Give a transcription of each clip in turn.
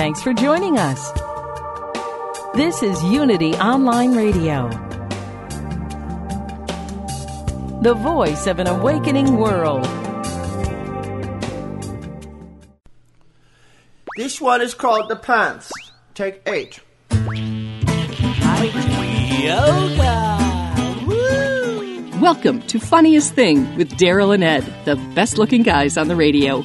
Thanks for joining us. This is Unity Online Radio, the voice of an awakening world. This one is called The Pants. Take eight. Yoga! Woo! Welcome to Funniest Thing with Daryl and Ed, the best looking guys on the radio.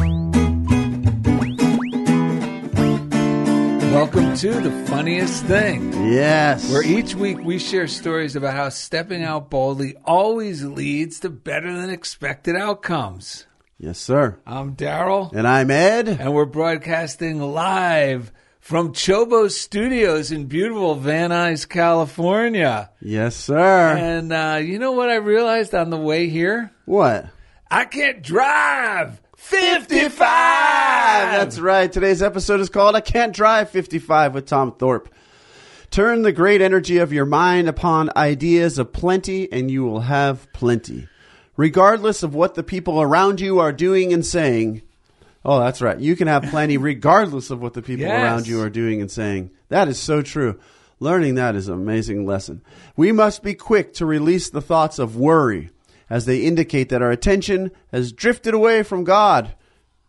Welcome to The Funniest Thing, Yes. where each week we share stories about how stepping out boldly always leads to better than expected outcomes. yes, sir. I'm Daryl, And I'm Ed. and we're broadcasting live from Chobo Studios in beautiful Van Nuys, California. Yes, sir. And uh, you know what I realized on the way here? what? I can't drive 55! That's right. Today's episode is called I Can't Drive 55 with Tom Thorpe. Turn the great energy of your mind upon ideas of plenty, and you will have plenty. Regardless of what the people around you are doing and saying. Oh, that's right. You can have plenty regardless of what the people Yes. around you are doing and saying. That is so true. Learning that is an amazing lesson. We must be quick to release the thoughts of worry as they indicate that our attention has drifted away from God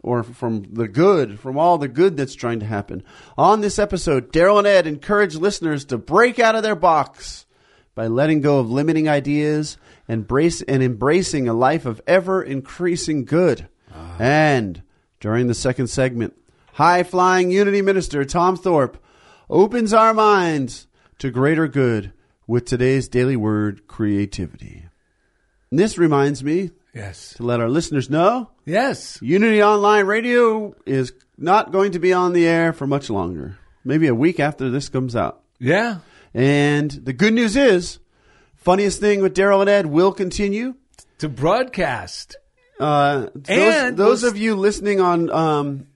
or from the good, from all the good that's trying to happen. On this episode, Daryl and Ed encourage listeners to break out of their box by letting go of limiting ideas and, brace, and embracing a life of ever increasing good. Ah. And during the second segment, high flying Unity Minister Tom Thorpe opens our minds to greater good with today's daily word creativity. And this reminds me Yes. to let our listeners know Yes. Unity Online Radio is not going to be on the air for much longer. Maybe a week after this comes out. Yeah. And the good news is, funniest thing with Daryl and Ed will continue. To broadcast. Uh, those, And those we'll- of you listening on um,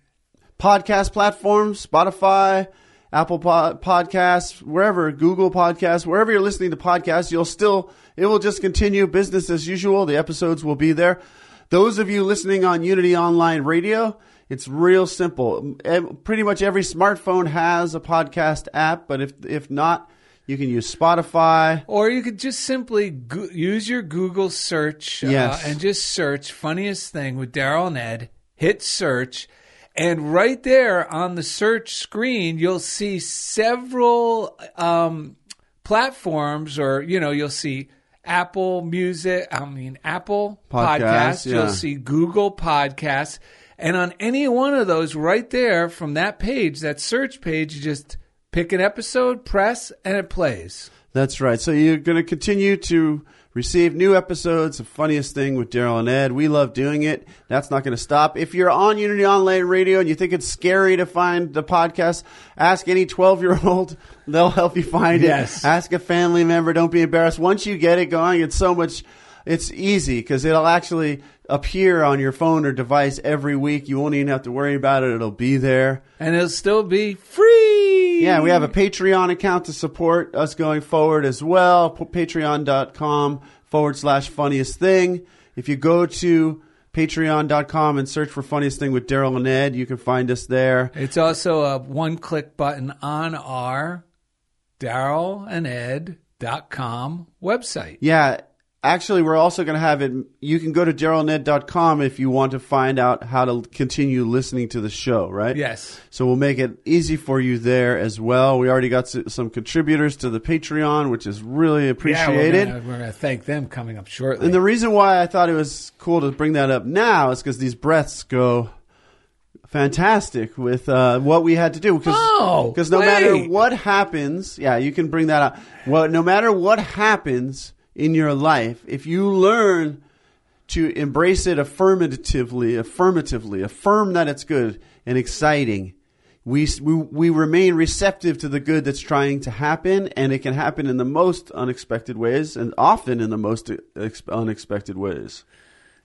podcast platforms, Spotify, Apple Pod- Podcasts, wherever, Google Podcasts, wherever you're listening to podcasts, you'll still, it will just continue business as usual. The episodes will be there. Those of you listening on Unity Online Radio, it's real simple. Pretty much every smartphone has a podcast app, but if if not, you can use Spotify. Or you could just simply go- use your Google search uh, and just search funniest thing with Daryl and Ed. Hit search. And right there on the search screen, you'll see several um, platforms, or, you know, you'll see Apple Music, I mean, Apple Podcasts, Podcasts. yeah. You'll see Google Podcasts. And on any one of those, right there from that page, that search page, you just pick an episode, press, and it plays. That's right. So you're going to continue to receive new episodes of Funniest Thing with Daryl and Ed. We love doing it. That's not going to stop. If you're on Unity Online Radio and you think it's scary to find the podcast, ask any 12 year old. They'll help you find Yes. it. Ask a family member. Don't be embarrassed. Once you get it going, it's so much, it's easy because it'll actually appear on your phone or device every week. You won't even have to worry about it. It'll be there. and it'll still be free. Yeah, we have a Patreon account to support us going forward as well. Patreon.com forward slash funniest thing. If you go to patreon.com and search for funniest thing with Daryl and Ed, you can find us there. It's also a one-click button on our Daryl and Ed.com website. Yeah, actually, we're also going to have it. You can go to darylned.com if you want to find out how to continue listening to the show, right? Yes. So we'll make it easy for you there as well. We already got some contributors to the Patreon, which is really appreciated. Yeah, we're gonna, thank them coming up shortly. And the reason why I thought it was cool to bring that up now is because these breaths go fantastic with uh, what we had to do. Because Oh, no matter what happens, yeah, you can bring that up. Well, no matter what happens in your life, if you learn to embrace it affirmatively, affirmatively, affirm that it's good and exciting. We, we, we remain receptive to the good that's trying to happen, and it can happen in the most unexpected ways, and often in the most unexpected ways.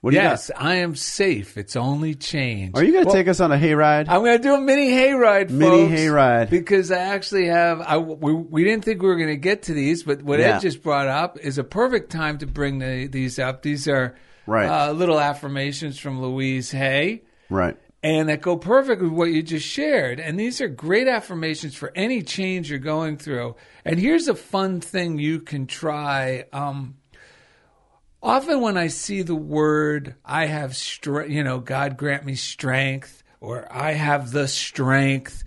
What do yes, you I am safe. It's only change. Are you going to Well, take us on a hayride? I'm going to do a mini hayride, Mini folks, hayride. because I actually have. I we, we didn't think we were going to get to these, but what Yeah. Ed just brought up is a perfect time to bring the, these up. These are Right. uh, little affirmations from Louise Hay. right. and that go perfect with what you just shared. And these are great affirmations for any change you're going through. And here's a fun thing you can try. Um, often when I see the word, I have strength, you know, God grant me strength, or I have the strength,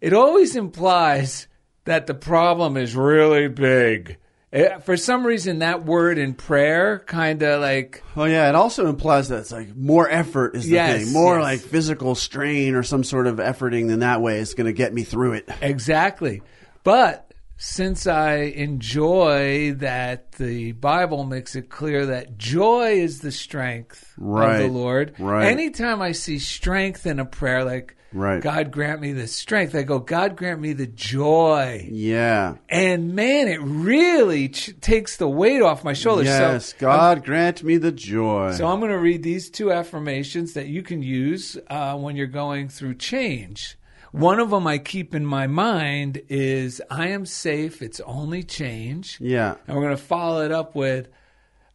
it always implies that the problem is really big. Eh, For some reason, that word in prayer kind of like Oh yeah, it also implies that it's like more effort is the Yes, thing. More yes. like physical strain or some sort of efforting than that way is going to get me through it. Exactly. But since I enjoy that the Bible makes it clear that joy is the strength of the Lord, Right. anytime I see strength in a prayer, like Right. God grant me the strength, I go, God grant me the joy. Yeah. And man, it really ch- takes the weight off my shoulders. Yes, So God grant me the joy. so I'm going to read these two affirmations that you can use uh, when you're going through change. One of them I keep in my mind is I am safe. It's only change. yeah. And we're going to follow it up with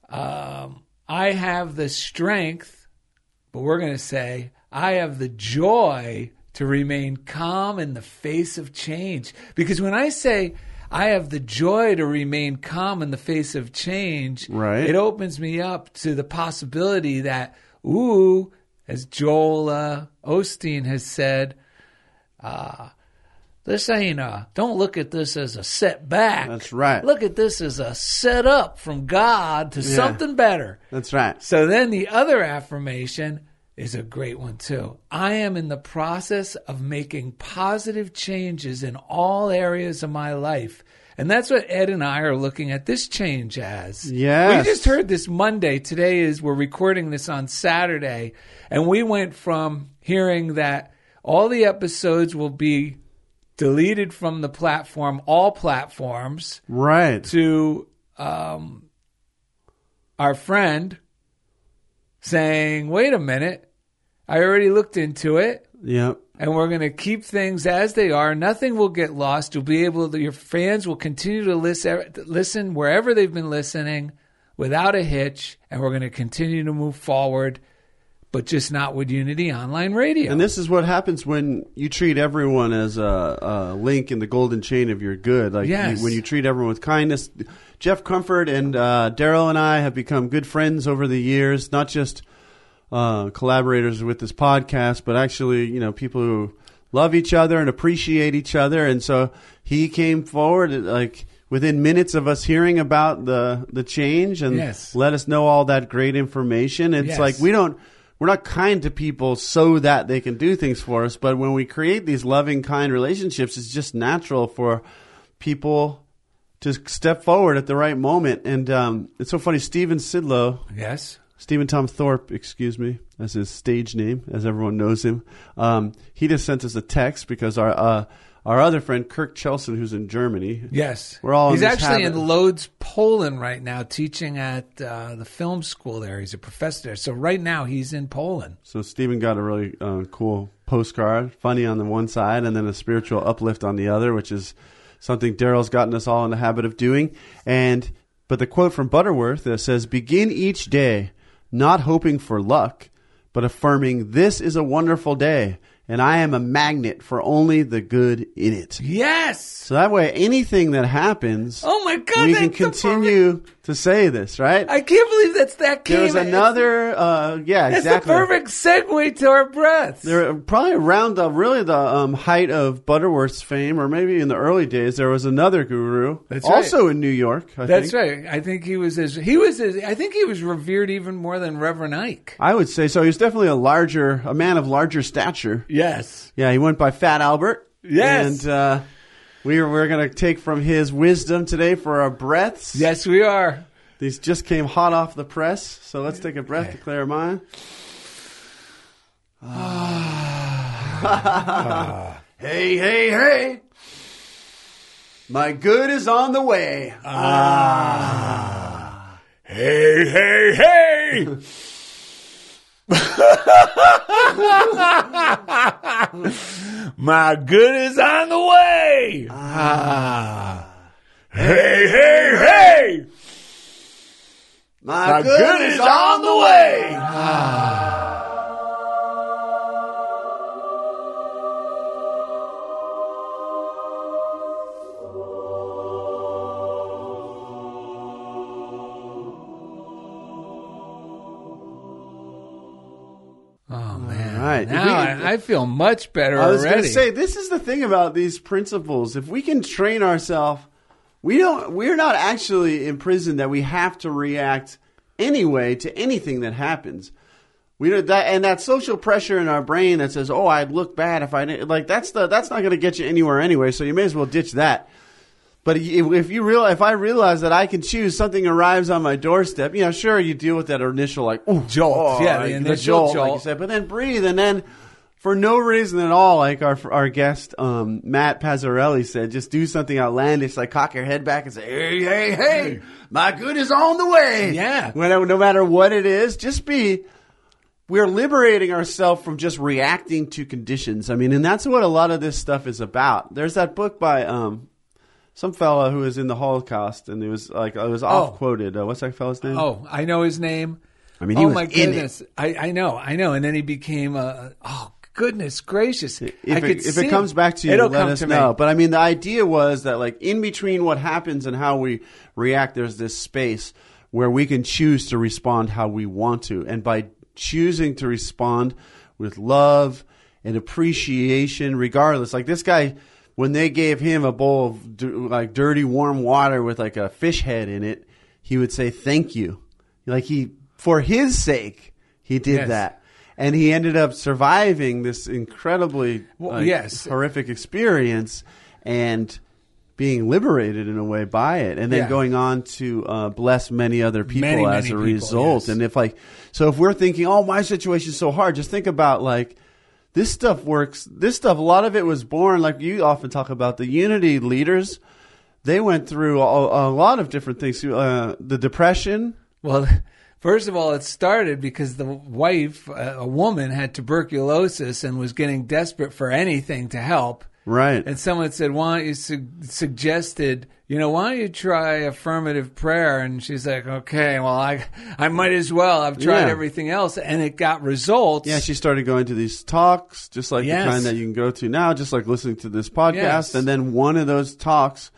um, I have the strength, but we're going to say I have the joy to remain calm in the face of change. Because when I say I have the joy to remain calm in the face of change, Right. it opens me up to the possibility that, ooh, as Joel uh, Osteen has said, uh, this ain't a, don't look at this as a setback. That's right. Look at this as a setup from God to something better. That's right. So then the other affirmation is a great one too. I am in the process of making positive changes in all areas of my life. And that's what Ed and I are looking at this change as. Yeah. We just heard this Monday. Today is, we're recording this on Saturday. And we went from hearing that all the episodes will be deleted from the platform, all platforms, Right. to um, our friend saying, wait a minute, I already looked into it. Yep. And we're going to keep things as they are. Nothing will get lost. You'll be able to, your fans will continue to listen, listen wherever they've been listening without a hitch. And we're going to continue to move forward, but just not with Unity Online Radio. And this is what happens when you treat everyone as a, a link in the golden chain of your good. Like Yes. you, when you treat everyone with kindness. Jeff Comfort and uh, Daryl and I have become good friends over the years. Not just uh, collaborators with this podcast, but actually, you know, people who love each other and appreciate each other. And so he came forward like within minutes of us hearing about the the change and Yes. let us know all that great information. It's Yes. like we don't we're not kind to people so that they can do things for us, but when we create these loving, kind relationships, it's just natural for people to step forward at the right moment. And um, it's so funny. Steven Sidlow, yes. Stephen Tom Thorpe, excuse me, as his stage name, as everyone knows him. Um, he just sent us a text because our uh, our other friend Kirk Chelson, who's in Germany, Yes, We're all He's actually habit. in Lodz, Poland, right now, teaching at uh, the film school there. He's a professor there. So right now he's in Poland. So Stephen got a really uh, cool postcard, funny on the one side, and then a spiritual uplift on the other, which is something Daryl's gotten us all in the habit of doing. And but the quote from Butterworth that says, "Begin each day not hoping for luck, but affirming this is a wonderful day, and I am a magnet for only the good in it." Yes. So that way, anything that happens, Oh my God! we can continue to say this, right? I can't believe that's that came. There was another, uh, yeah, It's exactly. the perfect segue to our breaths. There, probably around the really the um, height of Butterworth's fame, or maybe in the early days, there was another guru, That's right. also in New York. I That's think. right. I think he was as he was as I think he was revered even more than Reverend Ike. I would say so. He was definitely a larger, a man of larger stature. Yes. Yeah, he went by Fat Albert. Yes. and uh, we are, we're going to take from his wisdom today for our breaths. Yes, we are. These just came hot off the press, so let's take a breath to clear our mind. hey, hey, hey! My good is on the way. Ah. Ah. Hey, hey, hey! My good is on the way. Ah. Hey, hey, hey! My, My good, is on the way. Oh man! Right. Now We- I, I feel much better I was going to say this is the thing about these principles. If we can train ourselves, we don't. We're not actually imprisoned that we have to react anyway to anything that happens. We don't, that and that social pressure in our brain that says, "Oh, I'd look bad if I didn't." Like that's the that's not going to get you anywhere anyway. So you may as well ditch that. But if you real, if I realize that I can choose, something arrives on my doorstep. You know, sure, you deal with that initial like ooh, Jolt. oh, Yeah, the like, initial like you said. But then breathe, and then for no reason at all, like our our guest um, Matt Pazzarelli said, just do something outlandish, like cock your head back and say, "Hey, hey, hey, my good is on the way." Yeah. When, no matter what it is, just be. We're liberating ourselves from just reacting to conditions. I mean, and that's what a lot of this stuff is about. There's that book by um, some fella who was in the Holocaust, and it was like I was off quoted. Uh, what's that fella's name? oh, I know his name. I mean, he oh was my in it. goodness! I, I know, I know. And then he became a. Oh goodness gracious! If, I it, could if see it comes back to you, it'll let us to know. Me. But I mean, the idea was that, like, in between what happens and how we react, there's this space where we can choose to respond how we want to. And by choosing to respond with love and appreciation, regardless, like this guy, when they gave him a bowl of like dirty warm water with like a fish head in it, he would say thank you. Like he, for his sake, he did Yes. that. And he ended up surviving this incredibly Well, like, yes. horrific experience and being liberated in a way by it and then Yeah. going on to uh, bless many other people Many, as many a people, result yes. and if like so if we're thinking oh my situation's so hard just think about like this stuff works this stuff a lot of it was born like you often talk about the unity leaders they went through a, a lot of different things uh, the depression Well, first of all, it started because the wife, uh, a woman, had tuberculosis and was getting desperate for anything to help. Right And someone said, "Why don't you su- suggested, you know, why don't you try affirmative prayer?" And she's like, "Okay, well, I I might as well. I've tried Yeah. everything else, and it got results." Yeah, she started going to these talks, just like Yes. the kind that you can go to now, just like listening to this podcast. Yes. And then one of those talks,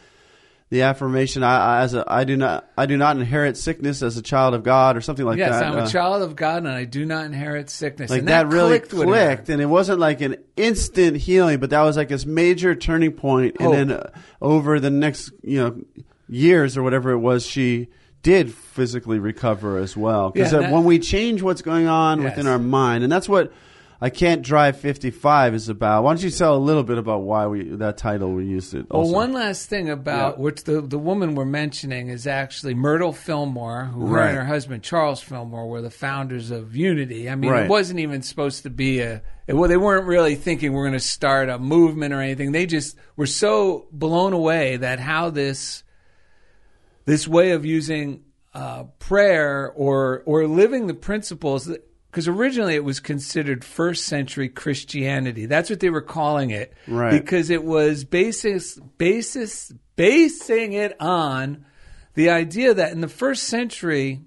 the affirmation, I, I as a, I do not, I do not inherit sickness as a child of God, or something like yes, that. Yes, I'm Uh, a child of God, and I do not inherit sickness. Like and that, really clicked, clicked, and it wasn't like an instant healing, but that was like this major turning point. Hope. And then uh, over the next, you know, years or whatever it was, she did physically recover as well. Because Yeah, when we change what's going on Yes. within our mind, and that's what I can't drive 55 is about. Why don't you tell a little bit about why we that title we used it? Well, also? one last thing about Yeah. which the the woman we're mentioning is actually Myrtle Fillmore, who her and her husband Charles Fillmore were the founders of Unity. I mean, Right. it wasn't even supposed to be a. It, well, they weren't really thinking we're going to start a movement or anything. They just were so blown away that how this this way of using uh, prayer or or living the principles because originally it was considered first century Christianity. That's what they were calling it, Right. Because it was basis basis basing it on the idea that in the first century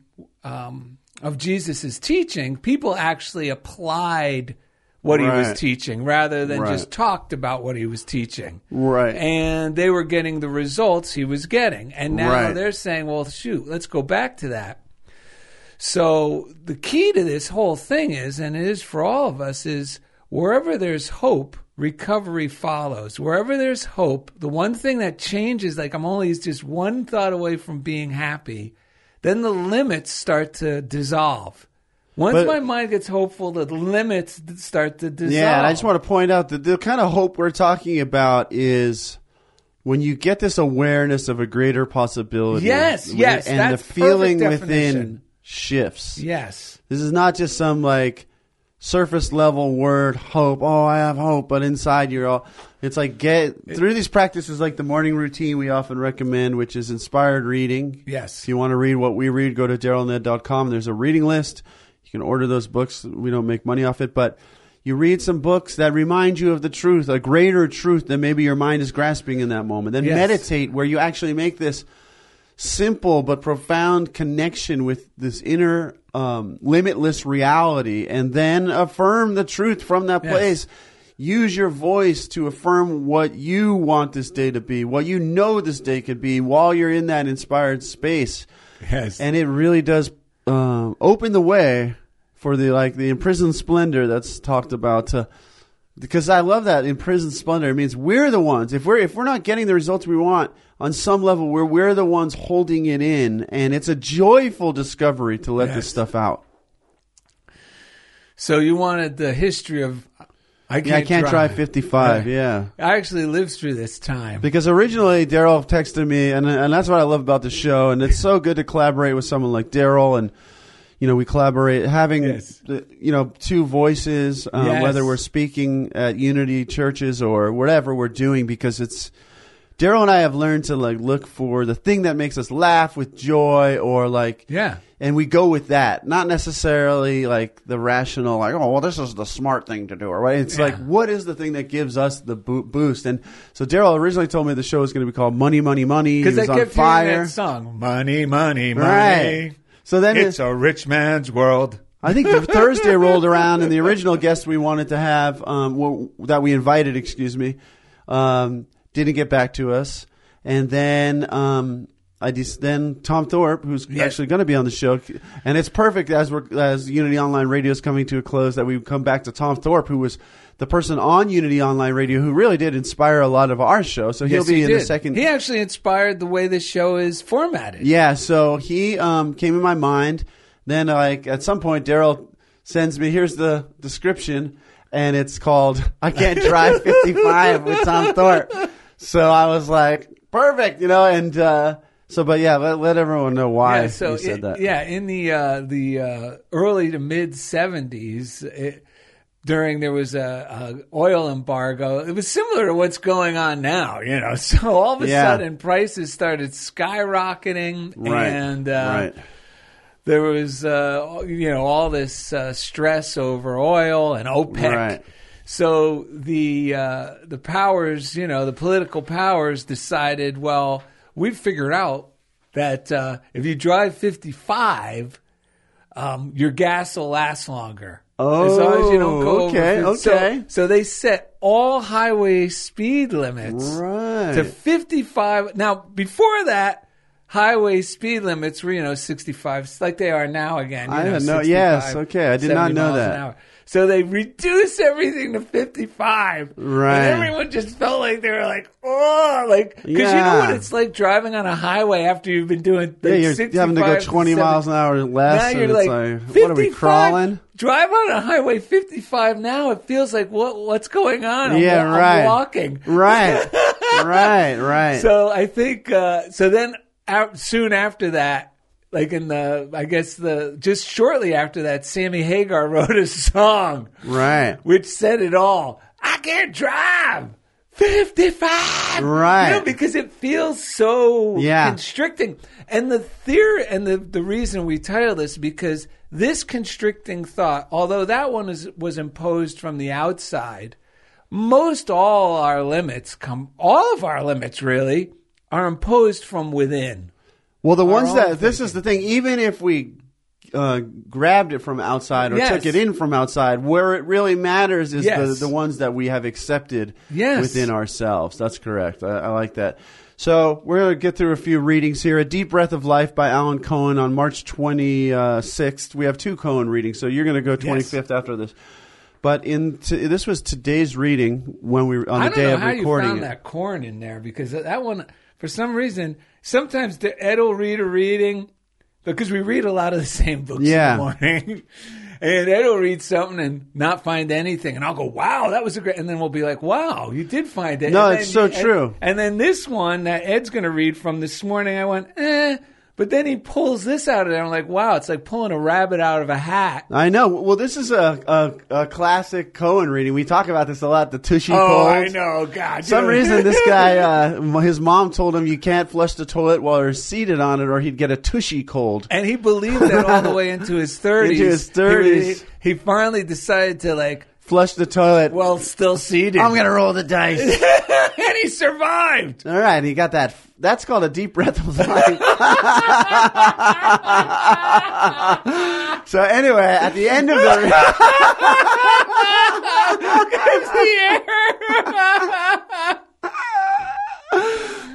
um, of Jesus' teaching, people actually applied what he was teaching rather than Right. just talked about what he was teaching. Right. And they were getting the results he was getting. And now Right. they're saying, well, shoot, let's go back to that. So the key to this whole thing is, and it is for all of us, is wherever there's hope, recovery follows. Wherever there's hope, the one thing that changes, like I'm only just one thought away from being happy, then the limits start to dissolve. Once But- my mind gets hopeful, the limits start to dissolve. Yeah, and I just want to point out that the kind of hope we're talking about is when you get this awareness of a greater possibility. Yes, yes, and that's the feeling within. Shifts. Yes. This is not just some like surface level word hope. Oh, I have hope, but inside you're all. It's like get through these practices, like the morning routine we often recommend, which is inspired reading. Yes. If you want to read what we read, go to darylned.com. There's a reading list. You can order those books. We don't make money off it, but you read some books that remind you of the truth, a greater truth than maybe your mind is grasping in that moment. Then Yes. meditate where you actually make this simple but profound connection with this inner um, limitless reality and then affirm the truth from that Yes. place use your voice to affirm what you want this day to be what you know this day could be while you're in that inspired space Yes. and it really does um, open the way for the like the imprisoned splendor that's talked about to because I love that in prison splendor. It means we're the ones. If we're if we're not getting the results we want on some level, we're we're the ones holding it in, and it's a joyful discovery to let this stuff out. So you wanted the history of I can't, Yeah, I can't drive, 55. Right. Yeah. I actually lived through this time. Because originally Daryl texted me, and and that's what I love about the show, and it's so good to collaborate with someone like Daryl, and you know we collaborate having Yes. the- you know two voices, um, Yes. whether we're speaking at Unity churches or whatever we're doing, because it's Daryl and I have learned to like look for the thing that makes us laugh with joy, or like Yeah. and we go with that, not necessarily like the rational, like, oh, well, this is the smart thing to do, or right? It's Yeah. like, what is the thing that gives us the bo- boost? And so Daryl originally told me the show was going to be called Money, Money, Money. Because He I was on kept fire. that song. Money, money, money. Right. So then It's it- a rich man's world. I think Thursday rolled around, and the original guest we wanted to have, um, w- that we invited, excuse me, um, didn't get back to us. And then um, I just then Tom Thorpe, who's Yeah. actually going to be on the show, and it's perfect as we're as Unity Online Radio is coming to a close that we come back to Tom Thorpe, who was the person on Unity Online Radio who really did inspire a lot of our show. So he'll Yes, be he in the second. He actually inspired the way this show is formatted. Yeah, so he um, came in my mind. Then, like at some point, Daryl sends me. Here's the description, and it's called "I Can't Drive 55" with Tom Thorpe. So I was like, perfect, you know. And uh, so, but yeah, let, let everyone know why Yeah, so you said it- that. yeah, in the uh, the uh, early to mid seventies, during there was a, a oil embargo. It was similar to what's going on now, you know. So all of a Yeah. sudden, prices started skyrocketing, Right, and uh, right. there was uh, you know all this uh, stress over oil and OPEC. Right. So the uh, the powers, you know, the political powers decided, well, we've figured out that uh, if you drive 55, um, your gas will last longer. as long as you don't go Oh, okay, over 50. So- okay. So, they set all highway speed limits Right. to 55. Now, before that, highway speed limits were, you know, 65, like they are now again. You I know, know- 65, yes, okay, I did not 70 know that. So they reduced everything to 55. Right. And everyone just felt like they were like, oh, like, because you know what it's like driving on a highway after you've been doing Yeah, you're 65 having to go 20 70 miles an hour less. now you're like, like, what are we 55 crawling? Drive on a highway 55 now. It feels like what what's going on? I'm, Yeah, I'm right. walking. Right, right, right. So I think uh, so. Then out, soon after that, like in the I guess the just shortly after that, Sammy Hagar wrote a song right. which said it all. I can't drive. 55 Right. you know, because it feels so Yeah. constricting and the theory and the, the reason we title this because this constricting thought although that one is, was imposed from the outside most all our limits come all of our limits really are imposed from within Well, the ones that this is the thing. Even if we uh, grabbed it from outside or Yes. took it in from outside. Where it really matters is Yes. the, the ones that we have accepted Yes. within ourselves. That's correct. I, I like that. So we're going to get through a few readings here. A Deep Breath of Life by Alan Cohen on March 26th. We have two Cohen readings, so you're going to go 25th after this. But in t- this was today's reading when we on the I don't day know of how you recording found it. that corn in there because that one, for some reason, sometimes the- Ed will read a reading because we read a lot of the same books Yeah. in the morning. And Ed will read something and not find anything, and I'll go, "Wow, that was a great." And then we'll be like, "Wow, you did find it." No, And it's then- so true. And, and then this one that Ed's going to read from this morning, I went, "Eh," but then he pulls this out of there. I'm like, "Wow, it's like pulling a rabbit out of a hat." I know. Well, this is a, a, a classic Cohen reading. We talk about this a lot. The Tushy Oh, Cold. I know, God. For some reason, this guy, uh, his mom told him you can't flush the toilet while you're seated on it, or he'd get a tushy cold. And he believed that all the way into his 30s. Into his 30s. He, he finally decided to, like, Flush the toilet. well, still seated. I'm gonna roll the dice. and he survived. All right, he got that. That's called a deep breath of life. so anyway, at the end of the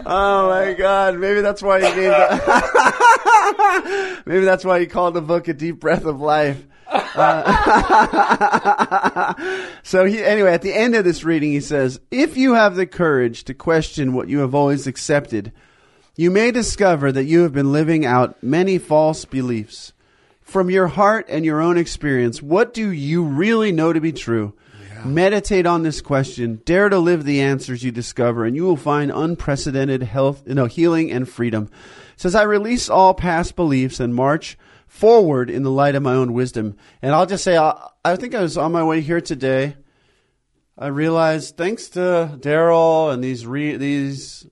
oh my god, maybe that's why he named. The maybe that's why he called the book a deep breath of life. Uh, so he anyway at the end of this reading he says if you have the courage to question what you have always accepted you may discover that you have been living out many false beliefs. From your heart and your own experience what do you really know to be true? Meditate on this question. Dare to live the answers you discover and you will find unprecedented health you know healing and freedom. It says i release all past beliefs and march forward in the light of my own wisdom. And I'll just say, I, I think I was on my way here today. I realized, thanks to Daryl and these re, these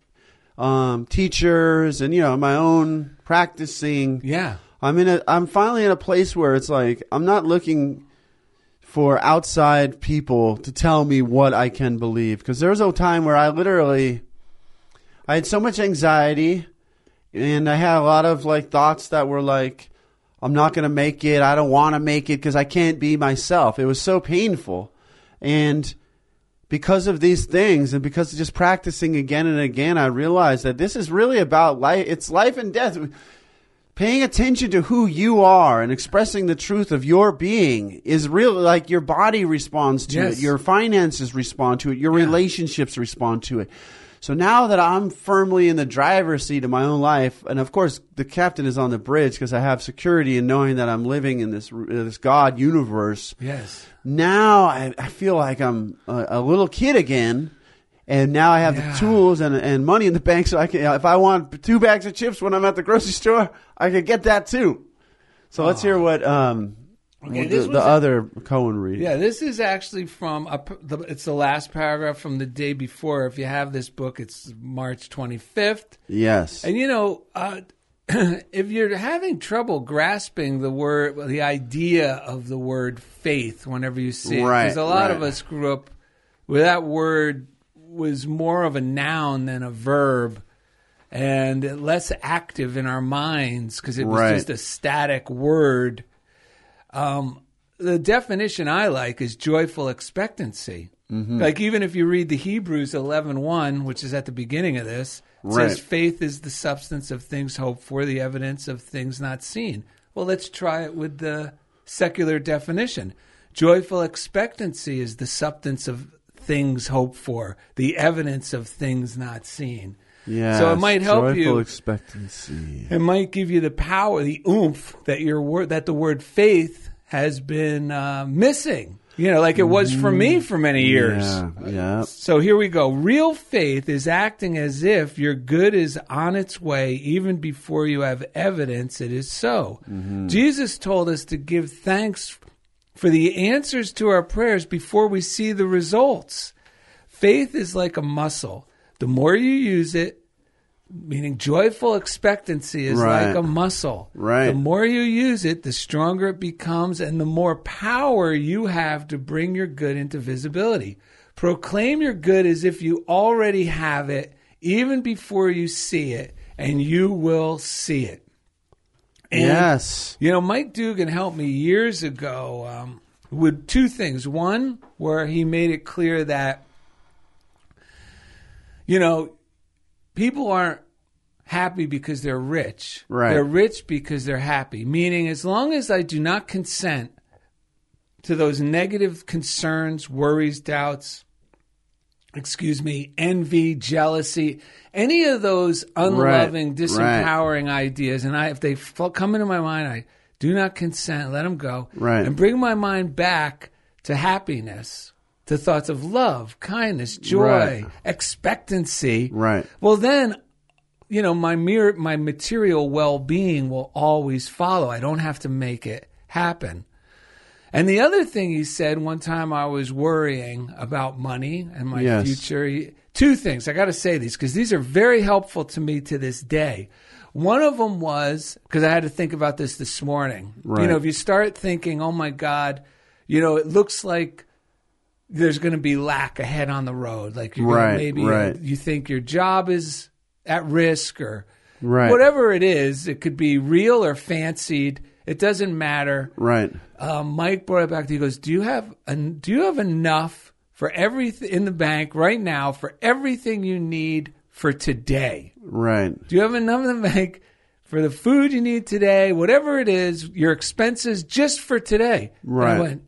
um, teachers, and you know, my own practicing. Yeah. I'm in a. I'm finally in a place where it's like I'm not looking for outside people to tell me what I can believe because there was a time where I literally I had so much anxiety and I had a lot of like thoughts that were like I'm not going to make it. I don't want to make it because I can't be myself. It was so painful. And because of these things and because of just practicing again and again, I realized that this is really about life. It's life and death. Paying attention to who you are and expressing the truth of your being is real. Like your body responds to Yes. it, your finances respond to it, your relationships respond to it. So now that I'm firmly in the driver's seat of my own life, and of course the captain is on the bridge because I have security in knowing that I'm living in this this God universe. Yes. Now I, I feel like I'm a, a little kid again, and now I have Yeah. the tools and and money in the bank, so I can. If I want two bags of chips when I'm at the grocery store, I can get that too. So let's hear what um Okay, the, the other Cohen read. Yeah, this is actually from a, the, it's the last paragraph from the day before. If you have this book, it's March 25th. Yes. And you know, uh, if you're having trouble grasping the word, the idea of the word faith, whenever you see it, Right, because a lot of us grew up where that word was more of a noun than a verb, and less active in our minds because it was Right. just a static word. Um, the definition I like is joyful expectancy. Mm-hmm. Like even if you read the Hebrews 11:1, which is at the beginning of this, it Right. says faith is the substance of things hoped for, the evidence of things not seen. Well, let's try it with the secular definition. Joyful expectancy is the substance of things hoped for, the evidence of things not seen. Yeah. So it might help you. expectancy. It might give you the power, the oomph that your word, that the word faith has been uh, missing. You know, like it was for me for many years. Yeah. Yeah. So here we go. Real faith is acting as if your good is on its way even before you have evidence it is so. Jesus told us to give thanks for the answers to our prayers before we see the results. Faith is like a muscle. The more you use it, meaning joyful expectancy is Right. like a muscle. Right. The more you use it, the stronger it becomes and the more power you have to bring your good into visibility. Proclaim your good as if you already have it, even before you see it, and you will see it. And, yes. You know, Mike Dugan helped me years ago um, with two things. One, where he made it clear that, you know, people aren't happy because they're rich. Right. They're rich because they're happy. Meaning, as long as I do not consent to those negative concerns, worries, doubts, excuse me, envy, jealousy, any of those unloving, Right, disempowering ideas, and I, if they come into my mind, I do not consent, let them go, Right. and bring my mind back to happiness, to thoughts of love, kindness, joy, Right. expectancy. Right. Well, then, you know, my mere, my material well being will always follow. I don't have to make it happen. And the other thing he said one time I was worrying about money and my Yes. future. He, two things. I got to say these because these are very helpful to me to this day. One of them was because I had to think about this this morning. Right. You know, if you start thinking, oh my God, you know, it looks like there's going to be lack ahead on the road. Like you're Right, maybe right. you think your job is at risk or Right. whatever it is. It could be real or fancied. It doesn't matter Right. um, Mike brought it back to. He goes, "Do you have an, Do you have enough for everything in the bank right now for everything you need for today? Right. Do you have enough in the bank for the food you need today? Whatever it is, your expenses just for today." Right.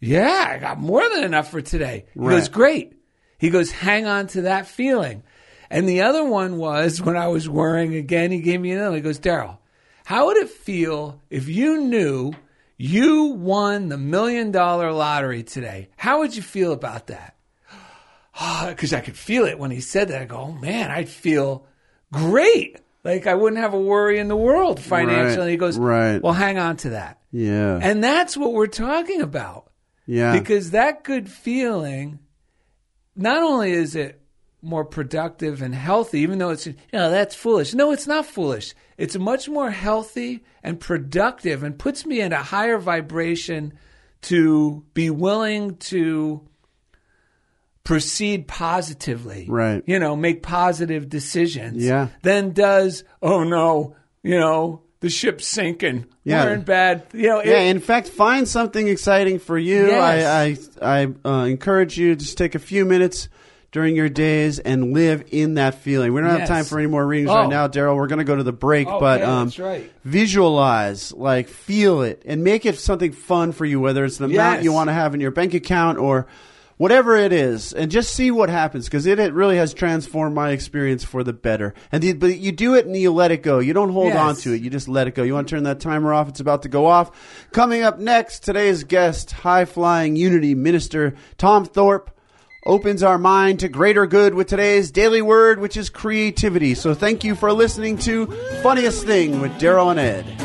"Yeah, I got more than enough for today." He Right. goes, "Great." He goes, "Hang on to that feeling." And the other one was when I was worrying again. He gave me another. He goes, "Daryl." How would it feel if you knew you won the million dollar lottery today? How would you feel about that? Ah, because I could feel it when he said that. I go, oh man, I'd feel great. Like I wouldn't have a worry in the world financially. Right, He goes, right. well, hang on to that. Yeah. And that's what we're talking about. Yeah. Because that good feeling, not only is it more productive and healthy, even though it's, you know, that's foolish. No, it's not foolish. It's much more healthy and productive and puts me in a higher vibration to be willing to proceed positively. Right. You know, make positive decisions. Yeah. Than does, oh no, you know, the ship's sinking. Yeah. We're in bad, you know, yeah, in fact, find something exciting for you. Yes. I I, I uh, encourage you to just take a few minutes during your days and live in that feeling. We don't have time for any more readings Oh. right now, Daryl. We're going to go to the break, Oh, but yeah, um, right. visualize, like feel it, and make it something fun for you. Whether it's the amount you want to have in your bank account or whatever it is, and just see what happens because it, it really has transformed my experience for the better. And the, but you do it and you let it go. You don't hold Yes. on to it. You just let it go. You want to turn that timer off? It's about to go off. Coming up next, today's guest, high flying Unity minister Tom Thorpe. Opens our mind to greater good with today's daily word, which is creativity. So, thank you for listening to Funniest Thing with Daryl and Ed.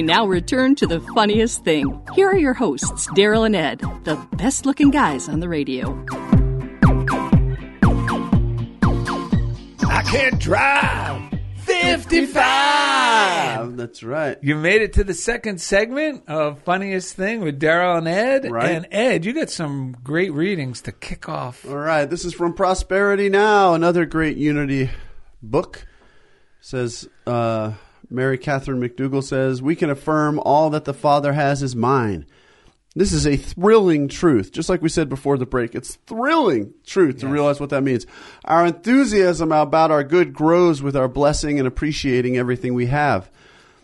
We now return to the funniest thing. Here are your hosts, Daryl and Ed, the best looking guys on the radio. I can't drive 55. That's right. You made it to the second segment of Funniest Thing with Daryl and Ed. Right. And Ed, you got some great readings to kick off. All right, this is from Prosperity Now, another great Unity book. Says uh, Mary Katherine MacDougall says we can affirm all that the Father has is mine. This is a thrilling truth, just like we said before the break. It's thrilling truth to realize what that means. Our enthusiasm about our good grows with our blessing and appreciating everything we have.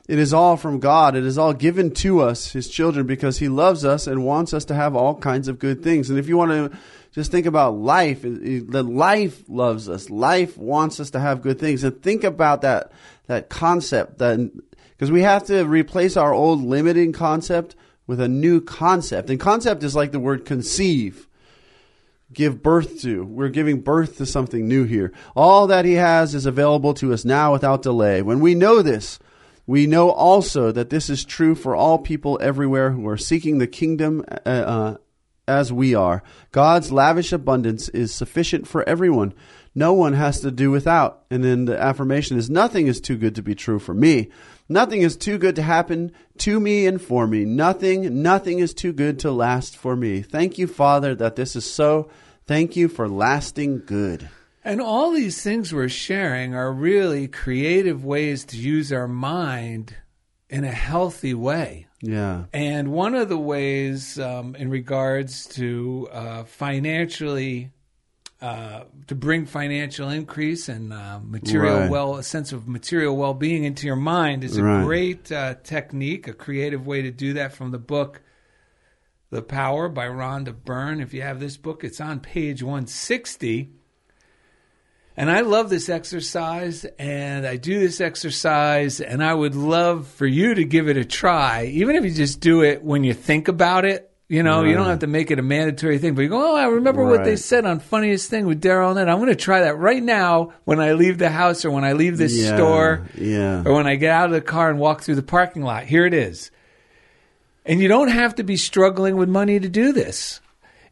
It is all from God. It is all given to us, His children, because He loves us and wants us to have all kinds of good things. And if you want to just think about life, it- it- that life loves us. Life wants us to have good things. And think about that that concept that because we have to replace our old limiting concept with a new concept. And concept is like the word conceive give birth to. We're giving birth to something new here. All that he has is available to us now without delay. When we know this, We know also that this is true for all people everywhere who are seeking the kingdom uh, uh, as we are. God's lavish abundance is sufficient for everyone. No one has to do without. And then the affirmation is nothing is too good to be true for me. Nothing is too good to happen to me and for me. Nothing, nothing is too good to last for me. Thank you, Father, that this is so. Thank you for lasting good. And all these things we're sharing are really creative ways to use our mind in a healthy way. Yeah. And one of the ways, um, in regards to uh, financially, uh, to bring financial increase and uh, material Right. well, a sense of material well being into your mind is a Right. great uh, technique, a creative way to do that from the book The Power by Rhonda Byrne. If you have this book, it's on page 160. And I love this exercise, and I do this exercise, and I would love for you to give it a try, even if you just do it when you think about it. You know, you don't have to make it a mandatory thing, but you go, oh, I remember what they said on Funniest Thing with Daryl and Ed. I'm going to try that right now when I leave the house or when I leave this Yeah, store yeah. or when I get out of the car and walk through the parking lot. Here it is. And you don't have to be struggling with money to do this.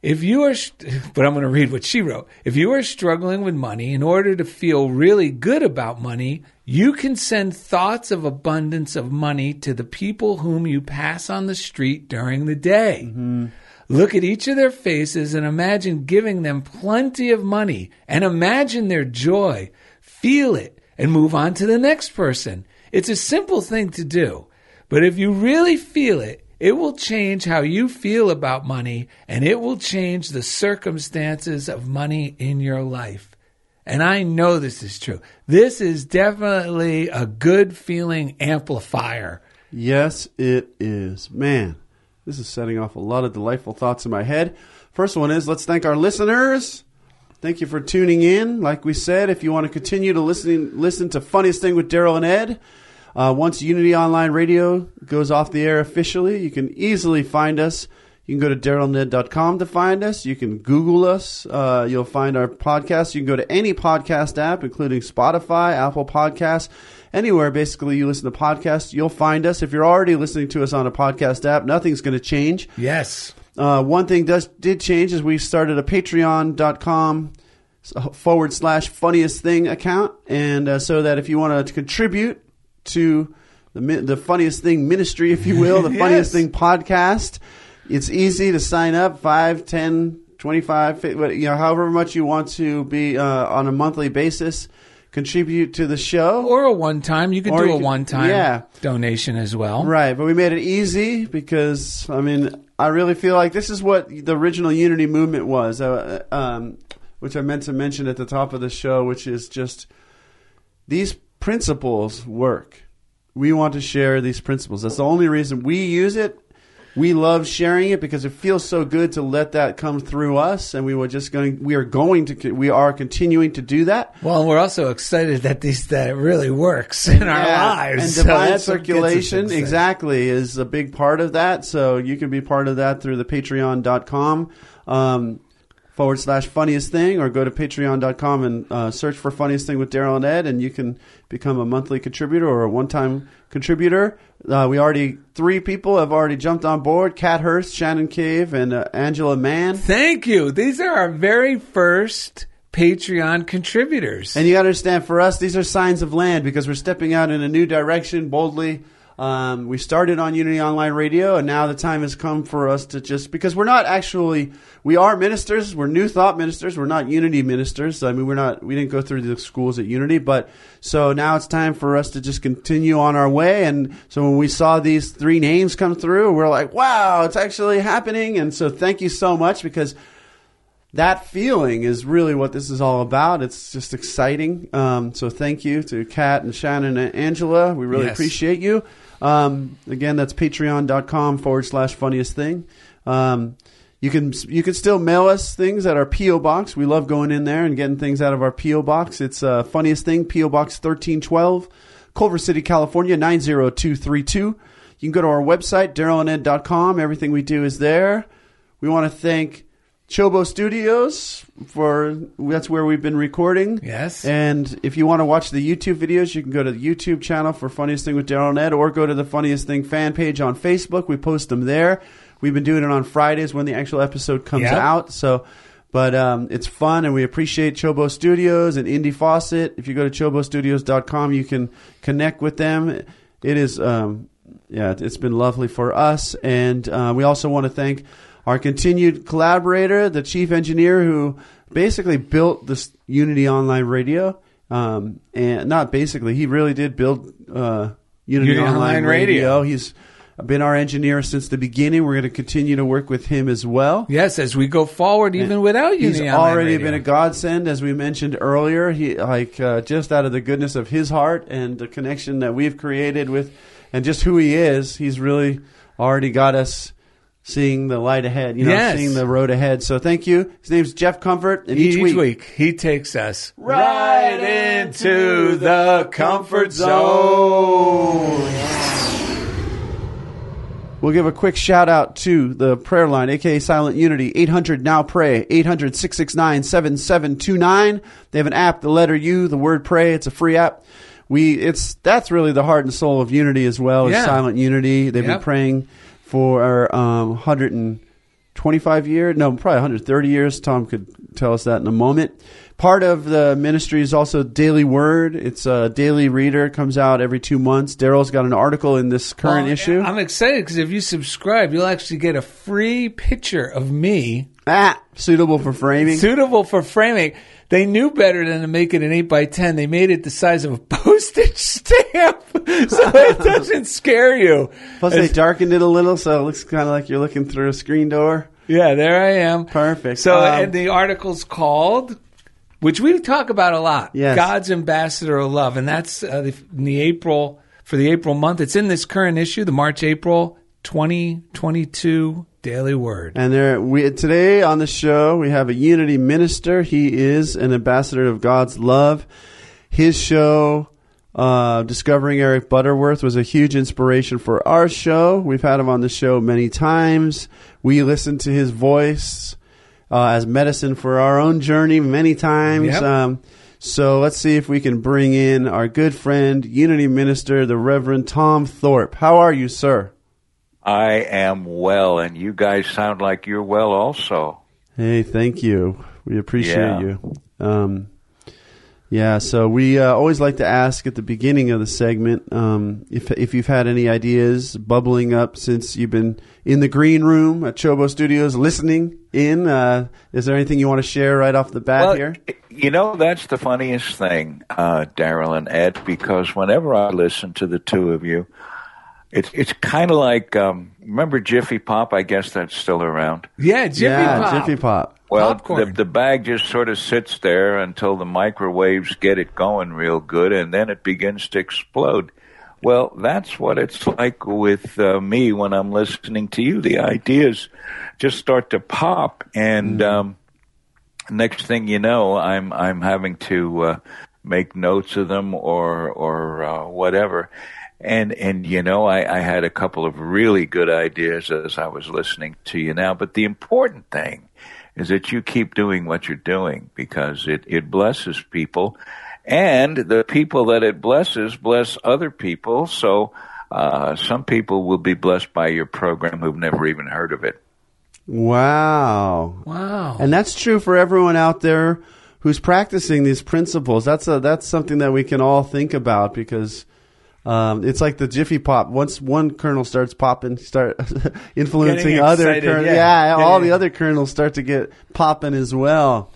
If you are, but I'm going to read what she wrote. If you are struggling with money in order to feel really good about money, you can send thoughts of abundance of money to the people whom you pass on the street during the day. Mm-hmm. Look at each of their faces and imagine giving them plenty of money and imagine their joy. Feel it and move on to the next person. It's a simple thing to do, but if you really feel it, it will change how you feel about money and it will change the circumstances of money in your life. And I know this is true. This is definitely a good feeling amplifier. Yes, it is. Man, this is setting off a lot of delightful thoughts in my head. First one is let's thank our listeners. Thank you for tuning in. Like we said, if you want to continue to listen, listen to Funniest Thing with Daryl and Ed, uh, once Unity Online Radio goes off the air officially, you can easily find us. You can go to darylned.com to find us. You can Google us. Uh, you'll find our podcast. You can go to any podcast app, including Spotify, Apple Podcasts, anywhere basically you listen to podcasts. You'll find us. If you're already listening to us on a podcast app, nothing's going to change. Yes. Uh, one thing does did change is we started a patreon.com forward slash funniest thing account. And uh, so that if you want to contribute to the, the funniest thing ministry, if you will, the funniest Yes. thing podcast, it's easy to sign up 5, 10, 25, you know, however much you want to be uh, on a monthly basis, contribute to the show. Or a one time. You could Or do you a one time yeah. donation as well. Right, but we made it easy because I mean I really feel like this is what the original Unity movement was, uh, um, which I meant to mention at the top of the show, which is just these principles work. We want to share these principles. That's the only reason we use it. We love sharing it because it feels so good to let that come through us, and we were just going. We are going to. We are continuing to do that. Well, we're also excited that these that it really works in our Yeah, lives. And So divine that's what gets us circulation, exactly, is a big part of that. So you can be part of that through the patreon.com um, forward slash funniest thing, or go to patreon.com and uh, search for funniest thing with Daryl and Ed, and you can become a monthly contributor or a one time contributor. Uh, we already, three people have already jumped on board Kat Hurst, Shannon Cave, and uh, Angela Mann. Thank you. These are our very first Patreon contributors. And you got to understand, for us, these are signs of land because we're stepping out in a new direction boldly. Um, we started on Unity Online Radio, and now the time has come for us to just because we're not actually we are ministers. We're New Thought ministers. We're not Unity ministers. I mean, we're not. We didn't go through the schools at Unity, but so now it's time for us to just continue on our way. And so when we saw these three names come through, we're like, wow, it's actually happening. And so thank you so much because that feeling is really what this is all about. It's just exciting. Um, so thank you to Kat and Shannon and Angela. We really Yes. appreciate you. Um, again, that's patreon.com forward slash funniest thing. Um, you can you can still mail us things at our PO box. We love going in there and getting things out of our PO box. It's uh, funniest thing PO box thirteen twelve, Culver City, California nine zero two three two. You can go to our website darylanded.com. Everything we do is there. We want to thank Chobo Studios for that's where we've been recording. Yes. And if you want to watch the YouTube videos, you can go to the YouTube channel for Funniest Thing with Daryl and Ed, or go to the Funniest Thing fan page on Facebook. We post them there. We've been doing it on Fridays when the actual episode comes out. So, but um, it's fun, and we appreciate Chobo Studios and Indy Faucet. If you go to chobostudios.com, you can connect with them. It is, um, yeah, it's been lovely for us, and uh, we also want to thank our continued collaborator, the chief engineer, who basically built this Unity Online Radio. Um, and not basically, he really did build uh, Unity, Unity Online, Online Radio. Radio. He's been our engineer since the beginning. We're going to continue to work with him as well. Yes, as we go forward, even without He's Unity Online already Radio. been a godsend, as we mentioned earlier. He like uh, just out of the goodness of his heart and the connection that we've created with, and just who he is. He's really already got us seeing the light ahead. You know, Yes. seeing the road ahead. So thank you. His name's Jeff Comfort, and each, each, week, he takes us Right into the comfort zone. We'll give a quick shout out to the prayer line, aka Silent Unity, 800 Now Pray, 800 669 7729. They have an app, the letter U, the word pray. It's a free app. We, it's, that's really the heart and soul of Unity as well, is Yeah. Silent Unity. They've Yep. been praying for um, 125 years, no, probably 130 years. Tom could tell us that in a moment. Part of the ministry is also Daily Word. It's a daily reader, comes out every two months. Daryl's got an article in this current Well, issue. I'm excited because if you subscribe, you'll actually get a free picture of me Ah, suitable for framing. suitable for framing. They knew better than to make it an 8 by 10 They made it the size of a postage stamp so it doesn't scare you. Plus, they darkened it a little, so it looks kind of like you're looking through a screen door. Yeah, there I am. Perfect. So, Um, and the article's called, which we talk about a lot, Yes. God's Ambassador of Love, and that's uh, the, in the April for the April month. It's in this current issue, the March April 2022 Daily Word. And there, we today on the show we have a Unity minister. He is an ambassador of God's love. His show, uh, discovering Eric Butterworth, was a huge inspiration for our show. We've had him on the show many times. We listened to his voice uh, as medicine for our own journey many times. Yep. Um, so let's see if we can bring in our good friend, Unity minister, the Reverend Tom Thorpe. How are you, sir? I am well, and you guys sound like you're well also. Hey, thank you. We appreciate Yeah. you. Um, yeah, so we uh, always like to ask at the beginning of the segment um, if if you've had any ideas bubbling up since you've been in the green room at Chobo Studios listening in. Uh, is there anything you want to share right off the bat Well, here? you know that's the funniest thing, uh, Daryl and Ed, because whenever I listen to the two of you, it's it's kind of like um, remember Jiffy Pop? I guess that's still around. Yeah, Jiffy yeah, Pop. Jiffy Pop. Well, the, the bag just sort of sits there until the microwaves get it going real good, and then it begins to explode. Well, that's what it's like with uh, me when I'm listening to you. The ideas just start to pop, and um, next thing you know, I'm I'm having to uh, make notes of them or or uh, whatever. And and you know, I, I had a couple of really good ideas as I was listening to you now. But the important thing is that you keep doing what you're doing because it, it blesses people, and the people that it blesses bless other people. So uh, some people will be blessed by your program who've never even heard of it. Wow. Wow. And that's true for everyone out there who's practicing these principles. That's a that's something that we can all think about because um, it's like the Jiffy Pop. Once one kernel starts popping, start influencing Getting other kernels. yeah. Yeah, Yeah, all the other kernels start to get popping as well.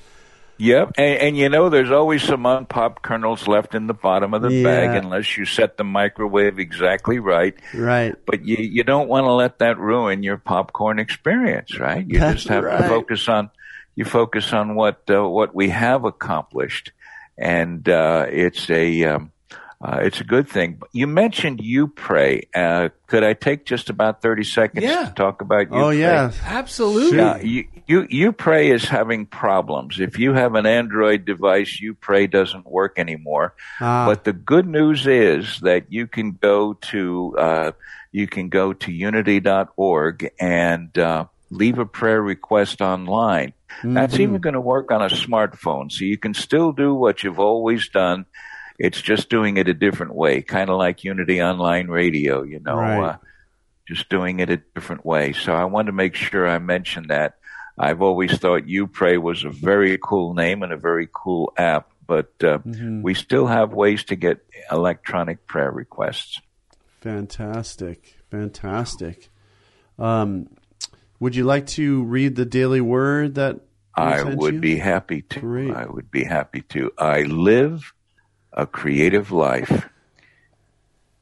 Yep, and, and you know there's always some unpopped kernels left in the bottom of the Yeah. bag unless you set the microwave exactly right. Right. But you you don't want to let that ruin your popcorn experience, right? You That's just have right. to focus on you focus on what uh, what we have accomplished, and uh, it's a um, uh, it's a good thing. You mentioned you pray. Uh, could I take just about thirty seconds Yeah. to talk about you? Oh pray? yeah. Absolutely. Yeah, you, you you pray is having problems. If you have an Android device, you pray doesn't work anymore. Ah. But the good news is that you can go to uh, you can go to unity.org and uh, leave a prayer request online. Mm-hmm. That's even going to work on a smartphone. So you can still do what you've always done. It's just doing it a different way, kind of like Unity Online Radio, you know, right. uh, just doing it a different way. So I want to make sure I mention that. I've always thought YouPray was a very cool name and a very cool app, but uh, mm-hmm. we still have ways to get electronic prayer requests. Fantastic. Fantastic. Um, would you like to read the daily word that I would you? be happy to. Great. I would be happy to. I live a creative life.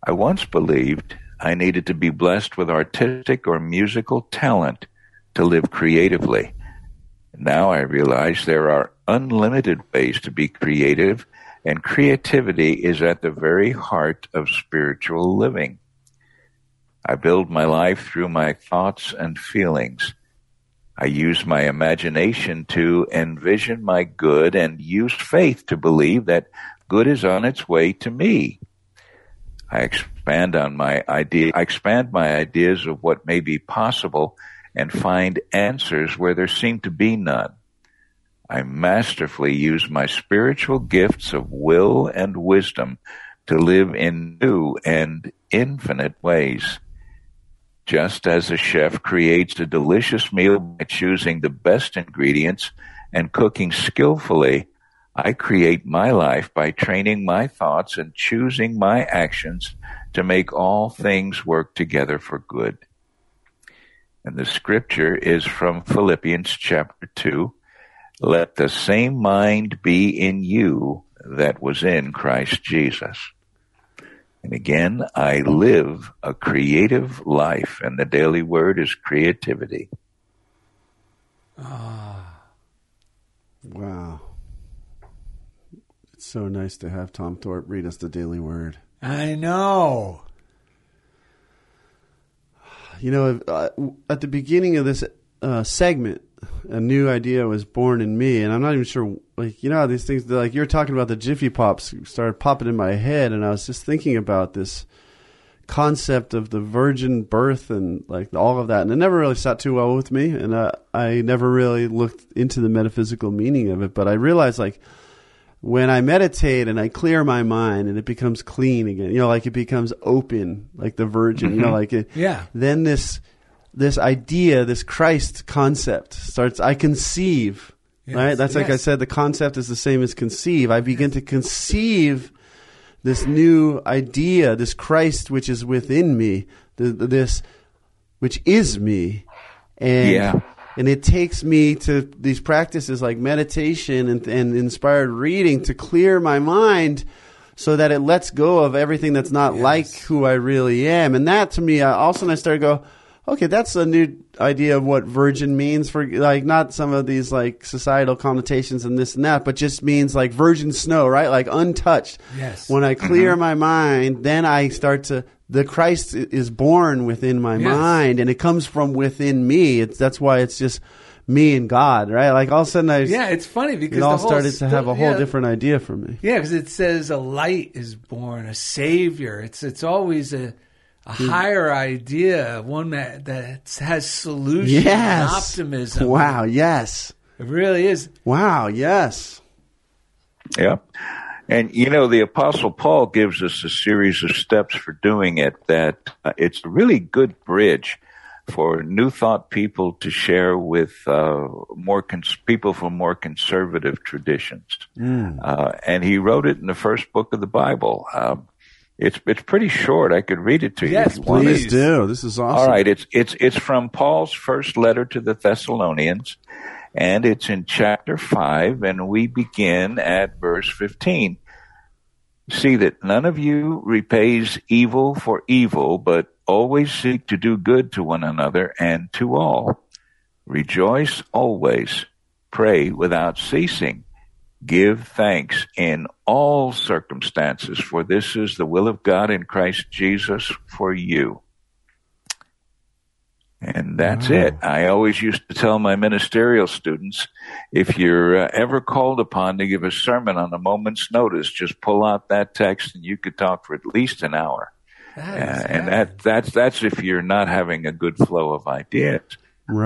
I once believed I needed to be blessed with artistic or musical talent to live creatively. Now I realize there are unlimited ways to be creative, and creativity is at the very heart of spiritual living. I build my life through my thoughts and feelings. I use my imagination to envision my good and use faith to believe that good is on its way to me. I expand on my idea, I expand my ideas of what may be possible and find answers where there seem to be none. I masterfully use my spiritual gifts of will and wisdom to live in new and infinite ways. Just as a chef creates a delicious meal by choosing the best ingredients and cooking skillfully, I create my life by training my thoughts and choosing my actions to make all things work together for good. And the scripture is from Philippians chapter 2. Let the same mind be in you that was in Christ Jesus. And again, I live a creative life, and the daily word is creativity. Ah. Wow. So nice to have Tom Thorpe read us the daily word. I know. You know, uh, at the beginning of this uh, segment, a new idea was born in me, and I'm not even sure. Like you know, how these things like you're talking about the Jiffy Pops started popping in my head, and I was just thinking about this concept of the virgin birth and like all of that, and it never really sat too well with me, and I, I never really looked into the metaphysical meaning of it. But I realized like when I meditate and I clear my mind and it becomes clean again, you know, like it becomes open, like the virgin, you know, mm-hmm. like it, yeah. Then this this idea, this Christ concept starts. I conceive, yes, right? That's yes. like I said. The concept is the same as conceive. I begin to conceive this new idea, this Christ which is within me, this which is me, and yeah. And it takes me to these practices like meditation and, and inspired reading to clear my mind so that it lets go of everything that's not yes. like who I really am. And that to me, I, all of a sudden I started to go, okay, that's a new idea of what virgin means for like not some of these like societal connotations and this and that, but just means like virgin snow, right? Like untouched. Yes. When I clear mm-hmm. my mind, then I start to the Christ is born within my yes. mind and it comes from within me. It's that's why it's just me and God, right? Like all of a sudden, I yeah, it's funny because it all started to have a whole yeah, different idea for me. Yeah, because it says a light is born, a savior. It's it's always a a hmm. higher idea, one that, that has solution yes. optimism. Wow, yes. It really is. Wow, yes. Yeah. And you know, the Apostle Paul gives us a series of steps for doing it that uh, it's a really good bridge for New Thought people to share with uh, more cons- people from more conservative traditions. Mm. Uh, and he wrote it in the first book of the Bible. Um, it's it's pretty short. I could read it to yes, you. Yes, please want. do. This is awesome. All right, it's it's it's from Paul's first letter to the Thessalonians, and it's in chapter five, and we begin at verse fifteen. See that none of you repays evil for evil, but always seek to do good to one another and to all. Rejoice always. Pray without ceasing Give thanks in all circumstances, for this is the will of God in Christ Jesus for you. And that's wow. it. I always used to tell my ministerial students if you're uh, ever called upon to give a sermon on a moment's notice, just pull out that text and you could talk for at least an hour. Uh, and that that's that's if you're not having a good flow of ideas.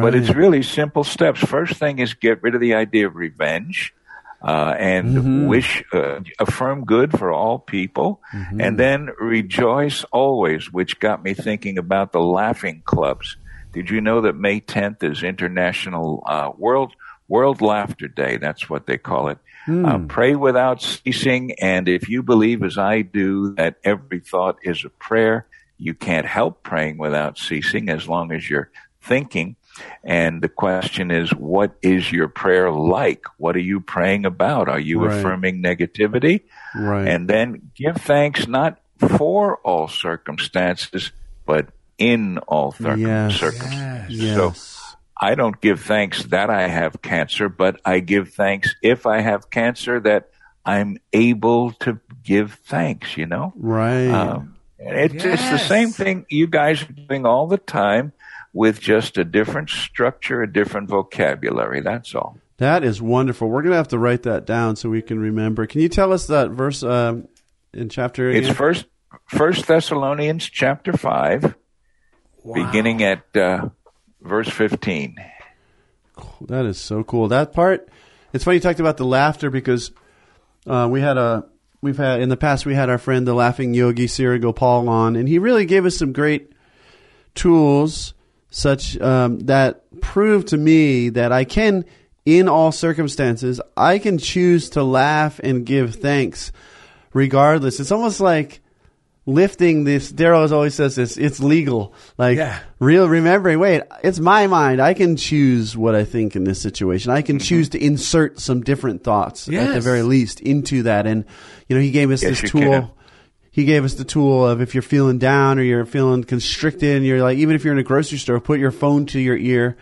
But it's really simple steps. First thing is get rid of the idea of revenge. Uh, and Mm-hmm. wish, uh, affirm good for all people, Mm-hmm. and then rejoice always, which got me thinking about the laughing clubs. Did you know that May 10th is International uh, World World Laughter Day? That's what they call it. Hmm. Uh, pray without ceasing, and if you believe, as I do, that every thought is a prayer, you can't help praying without ceasing as long as you're thinking. And the question is, what is your prayer like? What are you praying about? Are you Right. affirming negativity? Right. And then give thanks not for all circumstances, but in all cir- Yes. circumstances. yes. So I don't give thanks that I have cancer, but I give thanks if I have cancer that I'm able to give thanks, you know? right. Um, and it's, it's the same thing you guys are doing all the time with just a different structure, a different vocabulary. That's all. That is wonderful. We're going to have to write that down so we can remember. Can you tell us that verse um, in chapter? It's again? first First Thessalonians chapter five, beginning at uh, verse fifteen. That is so cool. That part. It's funny you talked about the laughter because uh, we had a we've had in the past we had our friend the laughing yogi Siri Gopal on, and he really gave us some great tools such um, that prove to me that I can, in all circumstances, I can choose to laugh and give thanks, regardless. It's almost like lifting this. Daryl always says this. It's legal. Like Yeah. real remembering. Wait, it's my mind. I can choose what I think in this situation. I can mm-hmm. choose to insert some different thoughts at the very least into that. And you know, he gave us Yes, this tool can. he gave us the tool of if you're feeling down or you're feeling constricted and you're like even if you're in a grocery store put your phone to your ear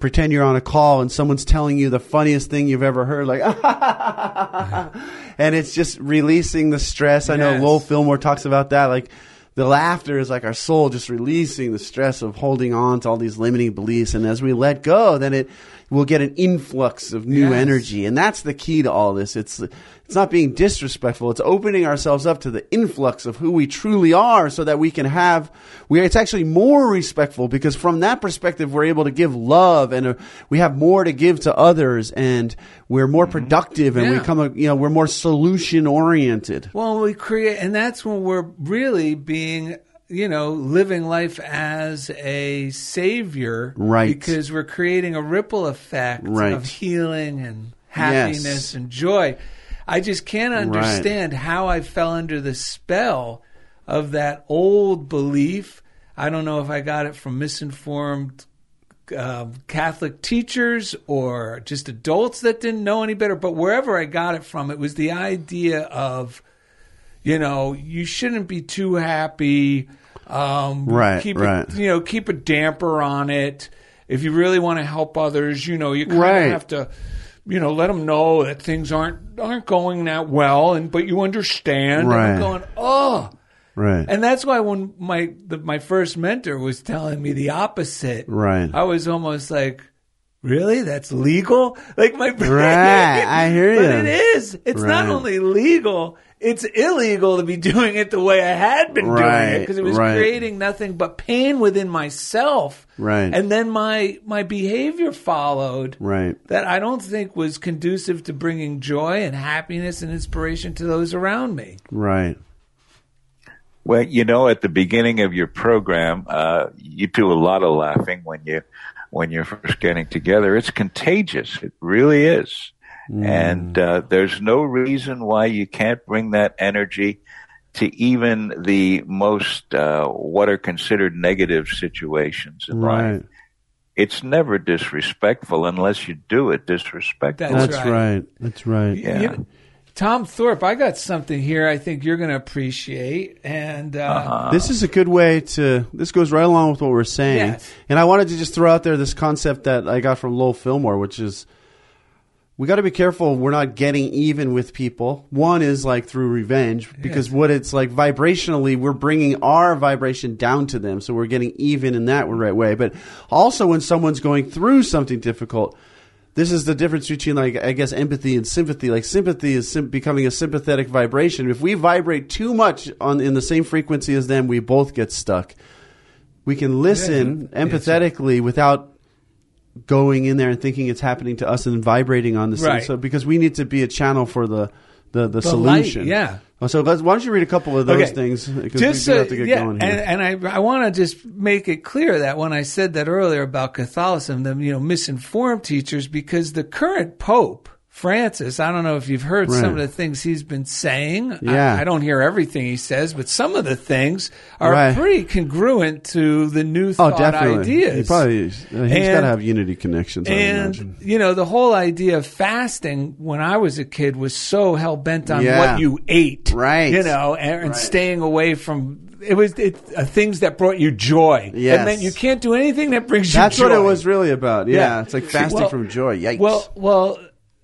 pretend you're on a call and someone's telling you the funniest thing you've ever heard like and it's just releasing the stress i know Yes. lowell fillmore talks about that like the laughter is like our soul just releasing the stress of holding on to all these limiting beliefs and as we let go then it will get an influx of new Yes. energy. And that's the key to all this. It's it's not being disrespectful. It's opening ourselves up to the influx of who we truly are so that we can have we it's actually more respectful because from that perspective we're able to give love and uh, we have more to give to others and we're more productive and we come a, you know we're more solution oriented Well, we create, and that's when we're really being, you know, living life as a savior, Right. Because we're creating a ripple effect Right. of healing and happiness Yes. and joy. I just can't understand how I fell under the spell of that old belief. I don't know if I got it from misinformed um, Catholic teachers or just adults that didn't know any better. But wherever I got it from, it was the idea of, you know, you shouldn't be too happy. Um, Right, Keep right. It, you know, keep a damper on it. If you really want to help others, you know, you kind Right. of have to. You know, let them know that things aren't aren't going that well, and but you understand. And Right. I'm going, oh, right and that's why when my the, my first mentor was telling me the opposite, Right. I was almost like, "Really? That's legal?" Like my brain, Right, I hear you. But you. it is. It's not only legal; it's illegal to be doing it the way I had been doing it because it was right. creating nothing but pain within myself. Right. And then my my behavior followed. right That I don't think was conducive to bringing joy and happiness and inspiration to those around me. right Well, you know, at the beginning of your program, uh, you do a lot of laughing when you when you're first getting together. It's contagious. It really is. And uh, there's no reason why you can't bring that energy to even the most uh, what are considered negative situations in right life. It's never disrespectful unless you do it disrespectful. That's that's right. right that's right Yeah. You- Tom Thorpe, I got something here I think you're going to appreciate. And uh, Uh-huh. This is a good way to. This goes right along with what we're saying, Yes. and I wanted to just throw out there this concept that I got from Lowell Fillmore, which is we got to be careful we're not getting even with people. One is like through revenge, because what it's like vibrationally, we're bringing our vibration down to them, so we're getting even in that right way. But also when someone's going through something difficult. This is the difference between, like, I guess, empathy and sympathy. Like, sympathy is sim- becoming a sympathetic vibration. If we vibrate too much on in the same frequency as them, we both get stuck. We can listen Yeah. empathetically without going in there and thinking it's happening to us and vibrating on the Right. So because we need to be a channel for the the, the, The light, solution. yeah. Oh, So why don't you read a couple of those Okay. things because just we do have to get yeah, going here. and, and I I want to just make it clear that when I said that earlier about Catholicism, the you know misinformed teachers, because the current Pope Francis, I don't know if you've heard some of the things he's been saying. Yeah. I, I don't hear everything he says, but some of the things are Right. pretty congruent to the new oh, thought definitely. ideas. He probably uh, he's got to have unity connections. I and imagine. you know the whole idea of fasting when I was a kid was so hell bent on Yeah. what you ate, Right. You know, and, and Right. staying away from it was it, uh, things that brought you joy. Yes. it meant you can't do anything that brings you. That's what it was really about. Yeah, it's like fasting Well- from joy. Yikes. Well, well,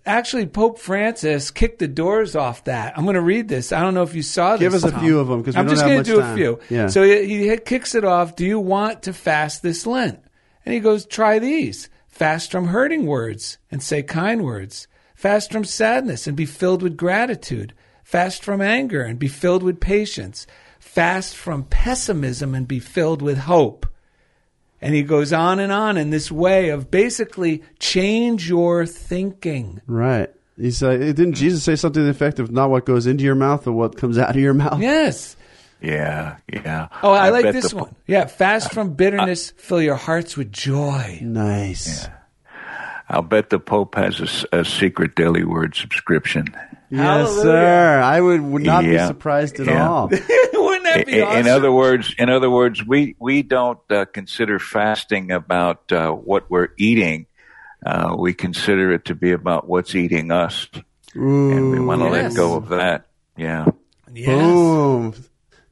actually, Pope Francis kicked the doors off that. I'm going to read this. I don't know if you saw this. Give us a Tom. few of 'em, 'cause we I'm just gonna do time. a few. Yeah. So he, he kicks it off. Do you want to fast this Lent? And he goes, try these. Fast from hurting words and say kind words. Fast from sadness and be filled with gratitude. Fast from anger and be filled with patience. Fast from pessimism and be filled with hope. And he goes on and on in this way of basically change your thinking. right. He's uh, didn't Jesus say something to the effect of not what goes into your mouth or what comes out of your mouth? Yes. Yeah, yeah. Oh, I, like this the- one. Yeah. Fast from bitterness, fill your hearts with joy. Nice. I'll bet the Pope has a secret daily word subscription. Yes, Hallelujah. sir. I would, would not be surprised at Yeah. all. Wouldn't that be In, awesome? in other words, in other words, we we don't uh, consider fasting about uh, what we're eating. Uh, we consider it to be about what's eating us, and we want to yes. let go of that. Yeah. yes. Boom.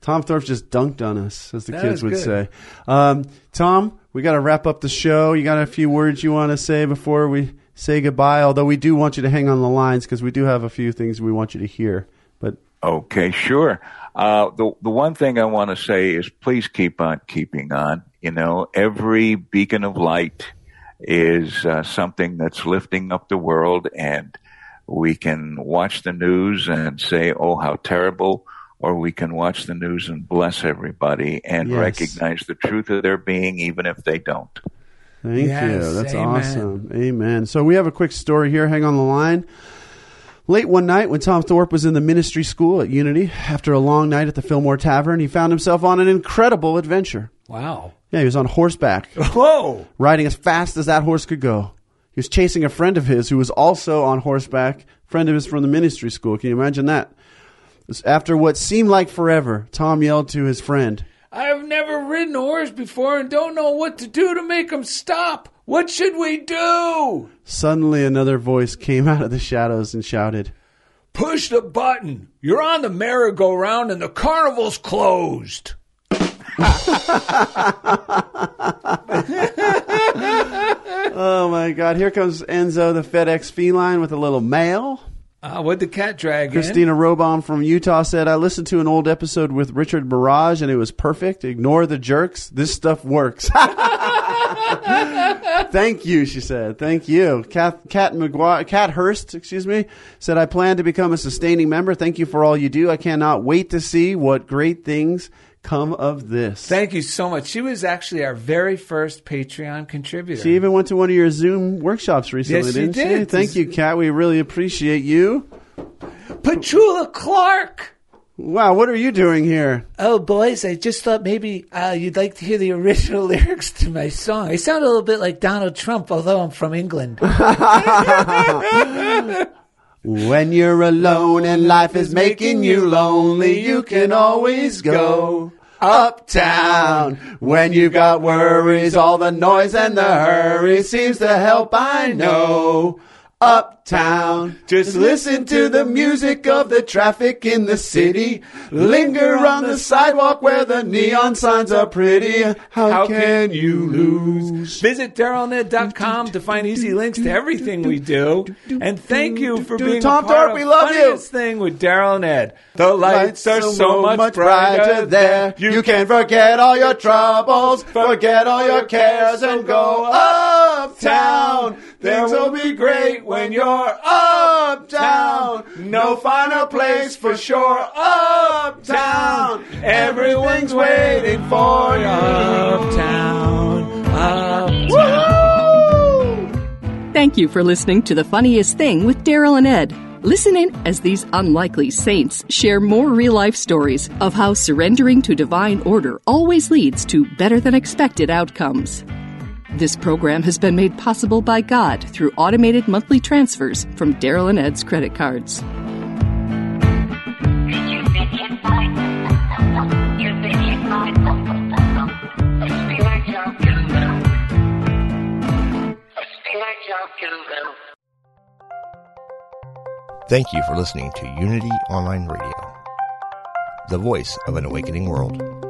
Tom Thorpe just dunked on us, as the That kids would good. say. Um, Tom, we got to wrap up the show. You got a few words you want to say before we say goodbye? Although we do want you to hang on the lines because we do have a few things we want you to hear. But Okay, sure. Uh, the the one thing I want to say is please keep on keeping on. You know, every beacon of light is uh, something that's lifting up the world, and we can watch the news and say, "Oh, how terrible." Or we can watch the news and bless everybody and Yes. recognize the truth of their being, even if they don't. Thank Yes, you. That's amen. awesome. Amen. So we have a quick story here. Hang on the line. Late one night, when Tom Thorpe was in the ministry school at Unity, after a long night at the Fillmore Tavern, he found himself on an incredible adventure. Wow. Yeah, he was on horseback, Whoa. riding as fast as that horse could go. He was chasing a friend of his who was also on horseback, friend of his from the ministry school. Can you imagine that? After what seemed like forever, Tom yelled to his friend, I've never ridden a horse before and don't know what to do to make him stop. What should we do? Suddenly, another voice came out of the shadows and shouted, Push the button. You're on the merry-go-round and the carnival's closed. Oh my God! Here comes Enzo, the FedEx feline, with a little mail. Uh, what'd the cat drag in? Christina Robom from Utah said, "I listened to an old episode with Richard Barrage, and it was perfect. Ignore the jerks. This stuff works." Thank you, she said. Thank you. Kat, Kat McGuire, Kat Hurst, excuse me, said, I plan to become a sustaining member. Thank you for all you do. I cannot wait to see what great things come of this. Thank you so much. She was actually our very first Patreon contributor. She even went to one of your Zoom workshops recently, Yes, she didn't she? Thank you, Kat. We really appreciate you. Petula Clark. Wow, what are you doing here? Oh, boys, I just thought maybe uh, you'd like to hear the original lyrics to my song. I sound a little bit like Donald Trump, although I'm from England. When you're alone and life is making you lonely, you can always go uptown. When you've got worries, all the noise and the hurry seems to help, I know. Uptown, just listen to the music of the traffic in the city. Linger on the sidewalk where the neon signs are pretty. How, can you lose? Visit DarylNed.com to find easy links to everything we do. And thank you for being Tom a part Thorpe, of we love you. Thing with Daryl and Ed. The lights are so much brighter there. You can forget all your troubles, forget all your cares, and go uptown. Things will be great when you're uptown. No finer place for sure. Uptown. Everything's waiting for you. Uptown, uptown. Woo! Thank you for listening to The Funniest Thing with Daryl and Ed. Listen in as these unlikely saints share more real life stories of how surrendering to divine order always leads to better than expected outcomes. This program has been made possible by God through automated monthly transfers from Daryl and Ed's credit cards. Thank you for listening to Unity Online Radio, the voice of an awakening world.